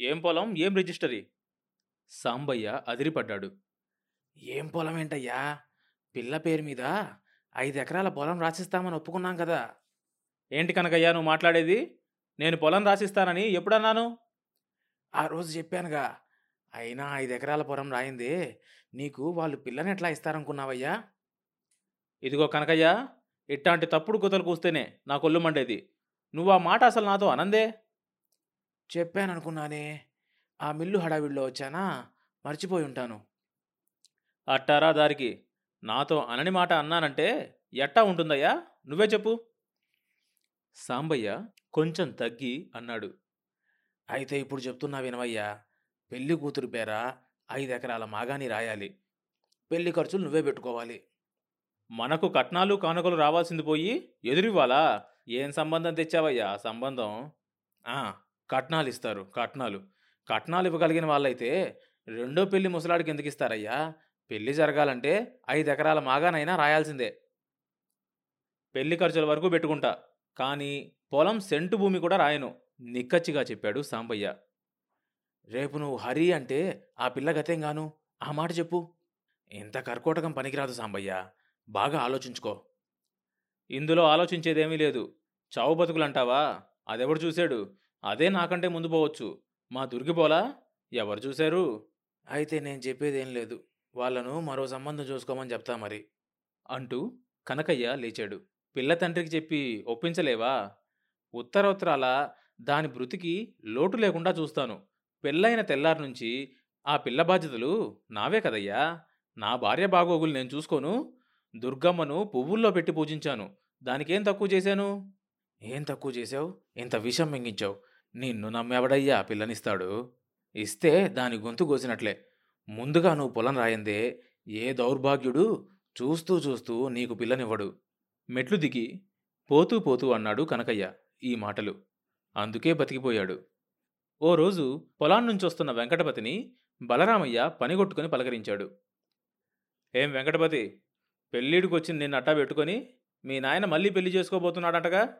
ఏం పొలం? ఏం రిజిస్టరీ? సాంబయ్య అదిరిపడ్డాడు. ఏం పొలం ఏంటయ్యా? పిల్ల పేరు మీద ఐదు ఎకరాల పొలం రాసిస్తామని ఒప్పుకున్నాం కదా. ఏంటి కనకయ్య నువ్వు మాట్లాడేది? నేను పొలం రాసిస్తానని ఎప్పుడన్నాను? ఆ రోజు చెప్పానుగా అయినా ఐదు ఎకరాల పొలం రాయింది నీకు వాళ్ళు పిల్లని ఎట్లా ఇస్తారనుకున్నావయ్యా? ఇదిగో కనకయ్య ఇట్లాంటి తప్పుడు కుతలు కూస్తేనే నా కొల్లు మండేది. నువ్వు ఆ మాట అసలు నాతో అనందే చెప్పాననుకున్నానే ఆ మిల్లు హడావిడిలో వచ్చానా? మర్చిపోయి ఉంటాను. అట్టారా దారికి? నాతో అనని మాట అన్నానంటే ఎట్టా ఉంటుందయ్యా? నువ్వే చెప్పు. సాంబయ్య కొంచెం తగ్గి అన్నాడు. అయితే ఇప్పుడు చెప్తున్నా వినవయ్యా పెళ్ళి కూతురు పేర ఐదు ఎకరాల మాగాని రాయాలి. పెళ్ళి ఖర్చులు నువ్వే పెట్టుకోవాలి. మనకు కట్నాలు కానుకలు రావాల్సింది పోయి ఎదురివ్వాలా? ఏం సంబంధం తెచ్చావయ్యా సంబంధం? కట్నాలు ఇస్తారు కట్నాలు. కట్నాలు ఇవ్వగలిగిన వాళ్ళైతే రెండో పెళ్ళి ముసలాడికి ఎందుకు ఇస్తారయ్యా పెళ్ళి జరగాలంటే ఐదు ఎకరాల మాగానైనా రాయాల్సిందే. పెళ్ళి ఖర్చుల వరకు పెట్టుకుంటా. కానీ పొలం సెంటు భూమి కూడా రాయను. నిక్కచ్చిగా చెప్పాడు సాంబయ్య. రేపు నువ్వు హరి అంటే ఆ పిల్ల గతేం గాను ఆ మాట చెప్పు. ఇంత కర్కోటకం పనికిరాదు సాంబయ్య. బాగా ఆలోచించుకో. ఇందులో ఆలోచించేదేమీ లేదు. చావు బతుకులంటావా? అదెవడు చూశాడు? అదే నాకంటే ముందు పోవచ్చు. మా దుర్గిపోలా ఎవరు చూశారు? అయితే నేను చెప్పేదేం లేదు. వాళ్ళను మరో సంబంధం చూసుకోమని చెప్తా మరి. అంటూ కనకయ్య లేచాడు. పిల్ల తండ్రికి చెప్పి ఒప్పించలేవా? ఉత్తరోత్తరాల? దాని బృతికి లోటు లేకుండా చూస్తాను. పెళ్ళైన తెల్లారి నుంచి ఆ పిల్ల బాధ్యతలు నావే కదయ్యా. నా భార్య బాగోగులు నేను చూసుకోను. దుర్గమ్మను పువ్వుల్లో పెట్టి పూజించాను. దానికేం తక్కువ చేశాను? ఏం తక్కువ చేసావు ఇంత విషం మింగించావు. నిన్ను నమ్మెవడయ్యా పిల్లనిస్తాడు? ఇస్తే దాని గొంతు కోసినట్లే ముందుగా నువ్వు పొలం రాయందే ఏ దౌర్భాగ్యుడు చూస్తూ చూస్తూ నీకు పిల్లనివ్వడు. మెట్లు దిగి పోతూ పోతూ అన్నాడు కనకయ్య ఈ మాటలు. అందుకే బతికిపోయాడు. ఓ రోజు పొలాన్నుంచొస్తున్న వెంకటపతిని బలరామయ్య పనిగొట్టుకుని పలకరించాడు. ఏం వెంకటపతి పెళ్ళిడికొచ్చింది నిన్న అట్టా పెట్టుకొని మీ నాయన మళ్ళీ పెళ్ళి చేసుకోబోతున్నాడంటగా?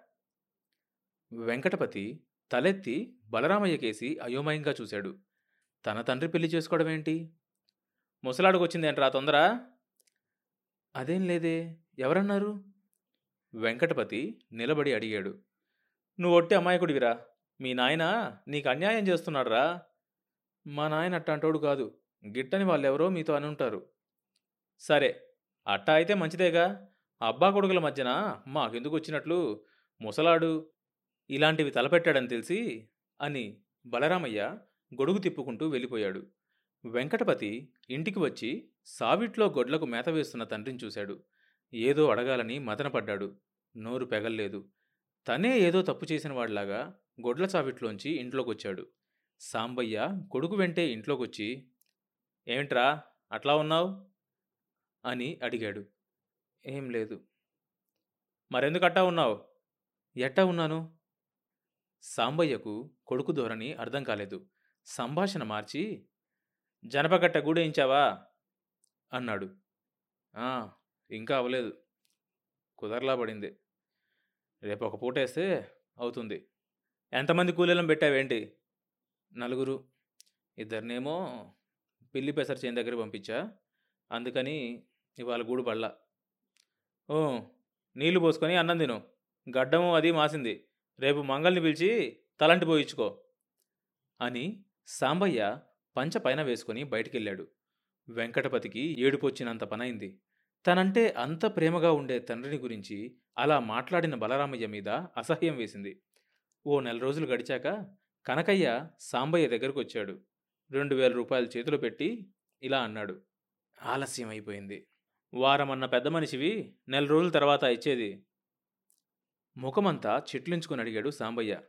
వెంకటపతి తలెత్తి బలరామయ్య కేసి అయోమయంగా చూశాడు. తన తండ్రి పెళ్ళి చేసుకోవడం ఏంటి ముసలాడుకొచ్చిందేంట్రా తొందర? అదేం లేదే ఎవరన్నారు? వెంకటపతి నిలబడి అడిగాడు. నువ్వొట్టి అమాయకుడివిరా మీ నాయన నీకు అన్యాయం చేస్తున్నాడురా. మా నాయన అట్టాంటోడు కాదు గిట్టని వాళ్ళెవరో మీతో అని ఉంటారు సరే అట్టా అయితే మంచిదేగా అబ్బా కొడుకుల మధ్యన మాకెందుకు వచ్చినట్లు ముసలాడు ఇలాంటివి తలపెట్టాడని తెలిసి అని బలరామయ్య గొడుగు తిప్పుకుంటూ వెళ్ళిపోయాడు. వెంకటపతి ఇంటికి వచ్చి సావిట్లో గొడ్లకు మేత వేస్తున్న తండ్రిని చూశాడు. ఏదో అడగాలని మదనపడ్డాడు. నోరు పెగల్లేదు. తనే ఏదో తప్పు చేసిన వాడిలాగా గొడ్ల చావిట్లోంచి ఇంట్లోకొచ్చాడు. సాంబయ్య కొడుకు వెంటే ఇంట్లోకొచ్చి ఏమిట్రా అట్లా ఉన్నావు? అని అడిగాడు. ఏం లేదు. మరెందుకు అట్టా ఉన్నావు? ఎట్టా ఉన్నాను? సాంబయ్యకు కొడుకు ధోరణి అర్థం కాలేదు. సంభాషణ మార్చి జనపగట్ట గూడేయించావా అన్నాడు. ఇంకా అవ్వలేదు కుదరలా పడింది. రేపు ఒక పూట వేస్తే అవుతుంది. ఎంతమంది కూలీలను పెట్టావేంటి? నలుగురు. ఇద్దరినేమో పిల్లి పెసర చేను దగ్గర పంపించా. అందుకని ఇవాళ గూడు పడలా. ఓ నీళ్ళు పోసుకొని అన్నం తిను. గడ్డము అది మాసింది. రేపు మంగల్ని పిలిచి తలంటి పోయించుకో అని సాంబయ్య పంచ పైన వేసుకుని బయటికెళ్ళాడు. వెంకటపతికి ఏడుపొచ్చినంత పనైంది. తనంటే అంత ప్రేమగా ఉండే తండ్రిని గురించి అలా మాట్లాడిన బలరామయ్య మీద అసహ్యం వేసింది. ఓ నెల రోజులు గడిచాక కనకయ్య సాంబయ్య దగ్గరకు వచ్చాడు. రెండు వేల రూపాయలు చేతిలో పెట్టి ఇలా అన్నాడు. ఆలస్యం అయిపోయింది. వారమన్న పెద్ద మనిషివి నెల రోజుల తర్వాత ఇచ్చేది ముఖమంతా చిట్లించుకుని అడిగాడు సాంబయ్య.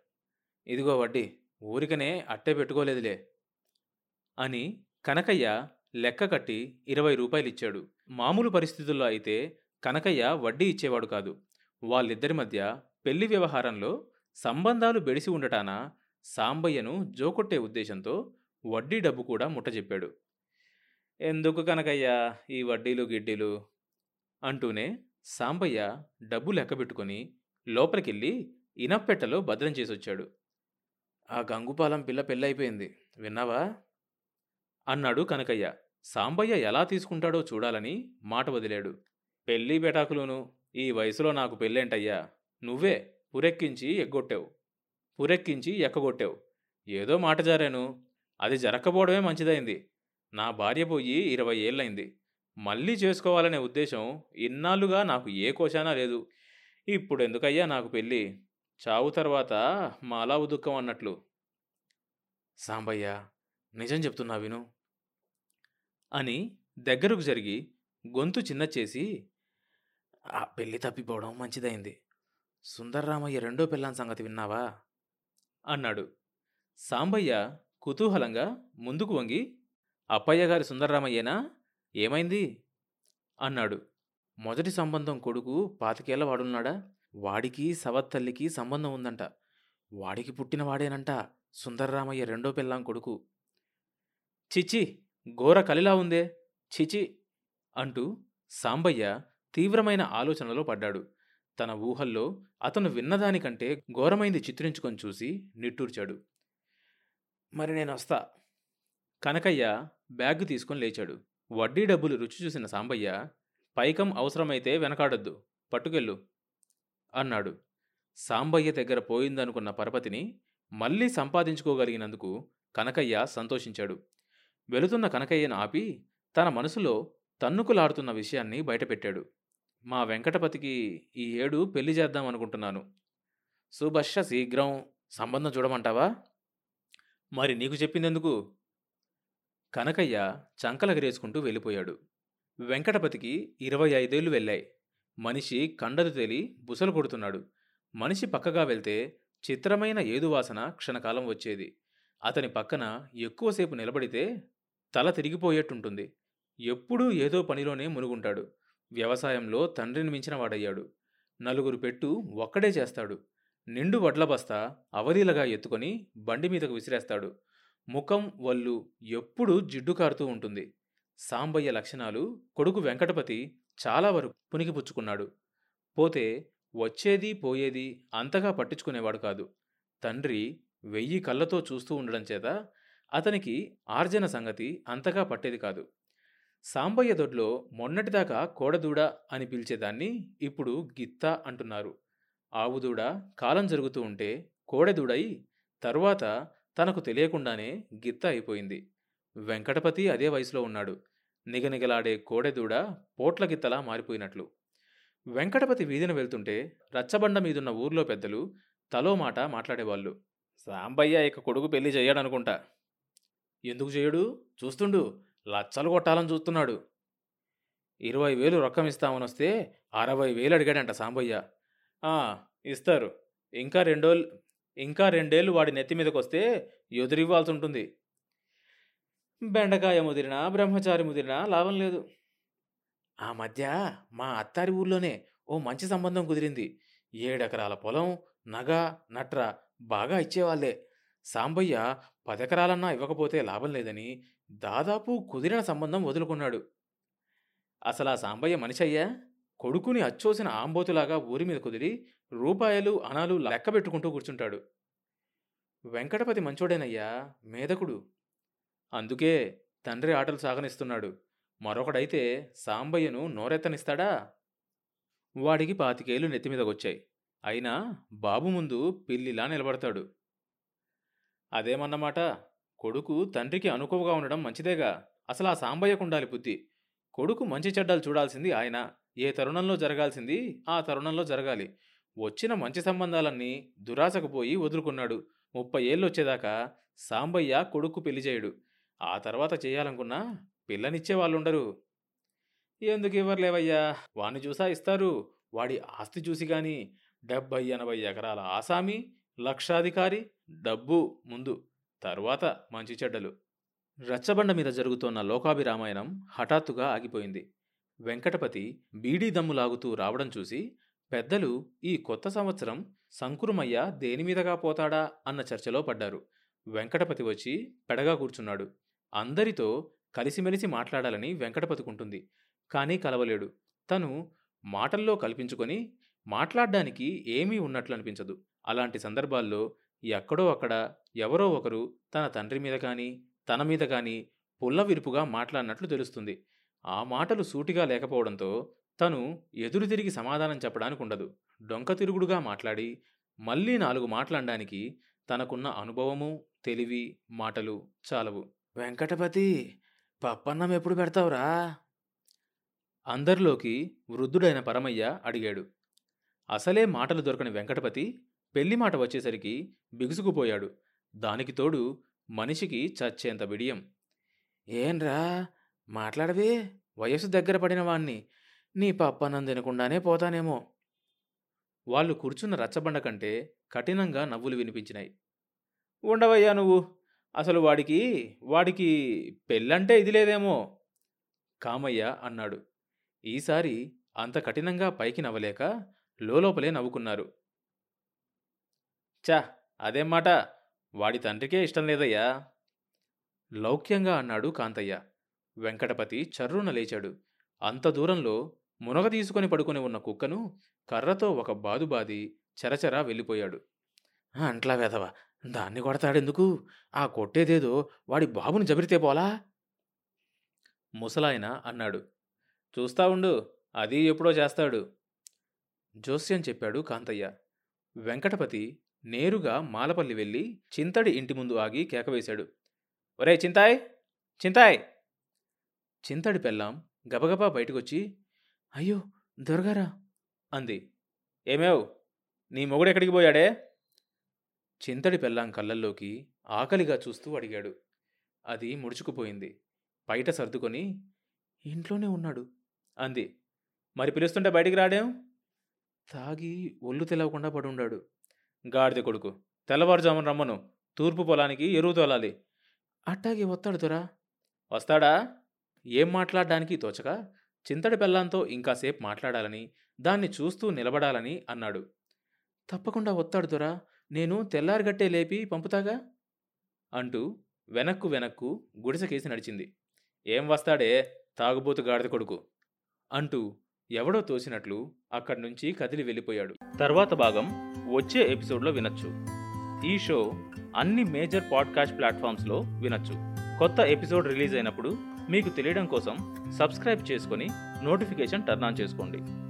ఇదిగో వడ్డీ ఊరికనే అట్టే పెట్టుకోలేదులే అని కనకయ్య లెక్క కట్టి ఇరవై రూపాయలిచ్చాడు. మామూలు పరిస్థితుల్లో అయితే కనకయ్య వడ్డీ ఇచ్చేవాడు కాదు. వాళ్ళిద్దరి మధ్య పెళ్ళి వ్యవహారంలో సంబంధాలు బెడిసి ఉండటాన సాంబయ్యను జోకొట్టే ఉద్దేశంతో వడ్డీ డబ్బు కూడా ముట్టజెప్పాడు. ఎందుకు కనకయ్య ఈ వడ్డీలు గిడ్డీలు? అంటూనే సాంబయ్య డబ్బు లెక్కబెట్టుకొని లోపలికెళ్ళి ఇనప్పెట్టలో భద్రం చేసొచ్చాడు. ఆ గంగుపాలెం పిల్ల పెళ్ళైపోయింది విన్నావా? అన్నాడు కనకయ్య. సాంబయ్య ఎలా తీసుకుంటాడో చూడాలని మాట వదిలాడు. పెళ్ళి బెటాకులోను ఈ వయసులో నాకు పెళ్ళేంటయ్యా? నువ్వే పురెక్కించి ఎగ్గొట్టావు. పురెక్కించి ఎక్కగొట్టావు. ఏదో మాట జారాను. అది జరక్కపోవడమే మంచిదైంది. నా భార్య పోయి ఇరవై ఏళ్ళైంది. మళ్ళీ చేసుకోవాలనే ఉద్దేశం ఇన్నాళ్ళుగా నాకు ఏ కోశానా లేదు. ఇప్పుడు ఎందుకయ్యా నాకు పెళ్ళి? చావు తర్వాత మాలావు దుఃఖం అన్నట్లు. సాంబయ్య నిజం చెప్తున్నా విను. అని దగ్గరకు జరిగి గొంతు చిన్న చేసి ఆ పెళ్ళి తప్పిపోవడం మంచిదైంది. సుందర్రామయ్య రెండో పిల్లని సంగతి విన్నావా? అన్నాడు. సాంబయ్య కుతూహలంగా ముందుకు వంగి అప్పయ్య గారి సుందర్రామయ్యేనా? ఏమైంది? అన్నాడు. మొదటి సంబంధం కొడుకు పాతికేళ్ళ వాడున్నాడా? వాడికి సవత్తల్లికి సంబంధం ఉందంట. వాడికి పుట్టినవాడేనంట సుందరరామయ్య రెండో పిల్లాం కొడుకు. చిచి ఘోర కలిలా ఉందే. చిచి అంటూ సాంబయ్య తీవ్రమైన ఆలోచనలో పడ్డాడు. తన ఊహల్లో అతను విన్నదానికంటే ఘోరమైంది చిత్రించుకొని చూసి నిట్టూర్చాడు. మరి నేను వస్తా కనకయ్య బ్యాగ్ తీసుకొని లేచాడు. వడ్డీ డబ్బులు రుచి చూసిన సాంబయ్య పైకం అవసరమైతే వెనకాడొద్దు పట్టుకెళ్ళు అన్నాడు. సాంబయ్య దగ్గర పోయిందనుకున్న పరపతిని మళ్ళీ సంపాదించుకోగలిగినందుకు కనకయ్య సంతోషించాడు. వెళుతున్న కనకయ్యను ఆపి తన మనసులో తన్నుకులాడుతున్న విషయాన్ని బయటపెట్టాడు. మా వెంకటపతికి ఈ ఏడు పెళ్ళి చేద్దాం అనుకుంటున్నాను సుభర్ష శీఘ్రం సంబంధం చూడమంటావా? మరి నీకు చెప్పిందెందుకు? కనకయ్య చంకలగరేసుకుంటూ వెళ్ళిపోయాడు. వెంకటపతికి ఇరవై ఐదేళ్ళు వెళ్ళాయి. మనిషి కండలు తేలి బుసలు కొడుతున్నాడు. మనిషి పక్కగా వెళ్తే చిత్రమైన ఏదువాసన క్షణకాలం వచ్చేది. అతని పక్కన ఎక్కువసేపు నిలబడితే తల తిరిగిపోయేట్టుంటుంది. ఎప్పుడూ ఏదో పనిలోనే మునుగుంటాడు. వ్యవసాయంలో తండ్రిని మించిన వాడయ్యాడు నలుగురు పెట్టు ఒక్కడే చేస్తాడు. నిండు వడ్ల బస్తా అవలీలగా ఎత్తుకొని బండి మీదకు విసిరేస్తాడు. ముఖం వల్లు ఎప్పుడూ జిడ్డు కారుతూ ఉంటుంది. సాంబయ్య లక్షణాలు కొడుకు వెంకటపతి చాలా వరకు పునికిపుచ్చుకున్నాడు పోతే వచ్చేది పోయేది అంతగా పట్టించుకునేవాడు కాదు. తండ్రి వెయ్యి కళ్ళతో చూస్తూ ఉండడం చేత అతనికి ఆర్జన సంగతి అంతగా పట్టేది కాదు. సాంబయ్య దొడ్లో మొన్నటిదాకా కోడదూడ అని పిలిచేదాన్ని ఇప్పుడు గిత్త అంటున్నారు. ఆవుదూడ కాలం జరుగుతూ ఉంటే కోడెదూడై తరువాత తనకు తెలియకుండానే గిత్త అయిపోయింది. వెంకటపతి అదే వయసులో ఉన్నాడు. నిగనిగలాడే కోడెదూడ పోట్ల గిత్తలా మారిపోయినట్లు. వెంకటపతి వీధిన వెళ్తుంటే రచ్చబండ మీదున్న ఊర్లో పెద్దలు తలో మాట మాట్లాడేవాళ్ళు. సాంబయ్య ఇక కొడుకు పెళ్ళి చేయడనుకుంటా. ఎందుకు చేయడు? చూస్తుండు లచ్చలు కొట్టాలని చూస్తున్నాడు. ఇరవై వేలు రొక్కం ఇస్తామని వస్తే అరవై వేలు అడిగాడంట సాంబయ్య. ఇస్తారు. ఇంకా రెండోళ్ళు ఇంకా రెండేళ్ళు వాడి నెత్తి మీదకి వస్తే ఎదురివ్వాల్సి ఉంటుంది బెండకాయ ముదిరినా బ్రహ్మచారి ముదిరినా లాభం లేదు. ఆ మధ్య మా అత్తారి ఊర్లోనే ఓ మంచి సంబంధం కుదిరింది. ఏడెకరాల పొలం నగ నట్ర బాగా ఇచ్చేవాళ్ళే సాంబయ్య పదెకరాలన్నా ఇవ్వకపోతే లాభం లేదని దాదాపు కుదిరిన సంబంధం వదులుకున్నాడు. అసలు ఆ సాంబయ్య మనిషి అయ్యా కొడుకుని అచ్చోసిన ఆంబోతులాగా ఊరి మీద కుదిరి రూపాయలు అనాలు లెక్క పెట్టుకుంటూ కూర్చుంటాడు. వెంకటపతి మంచోడేనయ్యా మేధకుడు. అందుకే తండ్రి ఆటలు సాగనిస్తున్నాడు. మరొకడైతే సాంబయ్యను నోరెత్తనిస్తాడా? వాడికి పాతికేళ్ళు నెత్తిమీదకొచ్చాయి అయినా బాబు ముందు పిల్లిలా నిలబడతాడు. అదేమన్నమాట? కొడుకు తండ్రికి అనుకువగా ఉండడం మంచిదేగా. అసలు ఆ సాంబయ్యకు ఉండాలి బుద్ధి. కొడుకు మంచి చెడ్డలు చూడాల్సింది ఆయన. ఏ తరుణంలో జరగాల్సింది ఆ తరుణంలో జరగాలి. వచ్చిన మంచి సంబంధాలన్నీ దురాశకు పోయి వదులుకున్నాడు. ముప్పై ఏళ్ళు వచ్చేదాకా సాంబయ్య కొడుకు పెళ్ళి చేయడు. ఆ తర్వాత చేయాలనుకున్నా పిల్లనిచ్చే వాళ్ళుండరు. ఎందుకు ఇవ్వర్లేవయ్యా? వాణ్ణి చూసా ఇస్తారు. వాడి ఆస్తి చూసి గాని డెబ్బై ఎనభై ఎకరాల ఆసామి లక్షాధికారి డబ్బు ముందు తరువాత మంచి చెడ్డలు. రచ్చబండ మీద జరుగుతోన్న లోకాభిరామాయణం హఠాత్తుగా ఆగిపోయింది. వెంకటపతి బీడీ దమ్ము లాగుతూ రావడం చూసి పెద్దలు ఈ కొత్త సంవత్సరం సంకురమయ్య దేనిమీదగా పోతాడా? అన్న చర్చలో పడ్డారు. వెంకటపతి వచ్చి పెడగా కూర్చున్నాడు. అందరితో కలిసిమెలిసి మాట్లాడాలని వెంకటపతికుంటుంది కానీ కలవలేడు. తను మాటల్లో కల్పించుకొని మాట్లాడ్డానికి ఏమీ ఉన్నట్లు అనిపించదు అలాంటి సందర్భాల్లో ఎక్కడో అక్కడ ఎవరో ఒకరు తన తండ్రి మీద కానీ తన మీద కానీ పుల్ల విరుపుగా మాట్లాడినట్లు తెలుస్తుంది. ఆ మాటలు సూటిగా లేకపోవడంతో తను ఎదురు తిరిగి సమాధానం చెప్పడానికి ఉండదు. డొంక తిరుగుడుగా మాట్లాడి మళ్ళీ నాలుగు మాట్లాడడానికి తనకున్న అనుభవము తెలివి మాటలు చాలవు. వెంకటపతి పప్పన్నం ఎప్పుడు పెడతావురా? అందరిలోకి వృద్ధుడైన పరమయ్య అడిగాడు. అసలే మాటలు దొరకని వెంకటపతి పెళ్ళి మాట వచ్చేసరికి బిగుసుకుపోయాడు దానికి తోడు మనిషికి చచ్చేంత బిడియం. ఏంరా? మాట్లాడవే? వయసు దగ్గర పడిన వాణ్ణి. నీ పప్పన్నం తినకుండానే పోతానేమో. వాళ్ళు కూర్చున్న రచ్చబండ కంటే కఠినంగా నవ్వులు వినిపించినాయి. ఉండవయ్యా నువ్వు? అసలు వాడికి వాడికి పెళ్ళంటే ఇది లేదేమో. కామయ్య అన్నాడు. ఈసారి అంత కఠినంగా పైకి నవ్వలేక లోపలే నవ్వుకున్నారు. చా అదేం మాట? వాడి తండ్రికే ఇష్టం లేదయ్యా. లౌక్యంగా అన్నాడు కాంతయ్య. వెంకటపతి చర్రున లేచాడు. అంత దూరంలో మునగ తీసుకొని పడుకొని ఉన్న కుక్కను కర్రతో ఒక బాదుబాది చెరచెరా వెళ్ళిపోయాడు. అంట్లా వెధవ దాన్ని కొడతాడెందుకు? ఆ కొట్టేదేదో వాడి బాబుని జబిరితే పోలా? ముసలాయన అన్నాడు. చూస్తా ఉండు అది ఎప్పుడో చేస్తాడు. జోస్యం చెప్పాడు కాంతయ్య. వెంకటపతి నేరుగా మాలపల్లి వెళ్ళి చింతడి ఇంటి ముందు ఆగి కేకవేశాడు ఒరే చింతాయ్! చింతాయ్! చింతడి పెళ్ళాం గబగబా బయటకొచ్చి అయ్యో దొరగారా? అంది. ఏమేవ్? నీ మొగుడెక్కడికి పోయాడే? చింతడి పెళ్ళాం కళ్ళల్లోకి ఆకలిగా చూస్తూ అడిగాడు. అది ముడుచుకుపోయింది. బయట సర్దుకొని ఇంట్లోనే ఉన్నాడు అంది. మరి పిలుస్తుంటే బయటికి రాడేం? తాగి ఒళ్ళు తెలవకుండా పడుండాడు. గాడిద కొడుకు తెల్లవారుజామున రమ్మను. తూర్పు పొలానికి ఎరువు తోలాలి. అట్టాగే వస్తాడు దొరా. వస్తాడా? ఏం మాట్లాడడానికి తోచక చింతడి పెళ్ళాంతో ఇంకాసేపు మాట్లాడాలని దాన్ని చూస్తూ నిలబడాలని అన్నాడు. తప్పకుండా వస్తాడు దొరా. నేను తెల్లారిగట్టే లేపి పంపుతాగా? అంటూ వెనక్కు వెనక్కు గుడిసెకేసి నడిచింది. ఏం వస్తాడే? తాగుబోతు గాడిద కొడుకు అంటూ ఎవడో తోసినట్లు అక్కడి నుంచి కదిలి వెళ్ళిపోయాడు. తర్వాత భాగం వచ్చే ఎపిసోడ్లో వినొచ్చు. ఈ షో అన్ని మేజర్ పాడ్కాస్ట్ ప్లాట్ఫామ్స్లో వినొచ్చు. కొత్త ఎపిసోడ్ రిలీజ్ అయినప్పుడు మీకు తెలియడం కోసం సబ్స్క్రైబ్ చేసుకొని నోటిఫికేషన్ టర్న్ ఆన్ చేసుకోండి.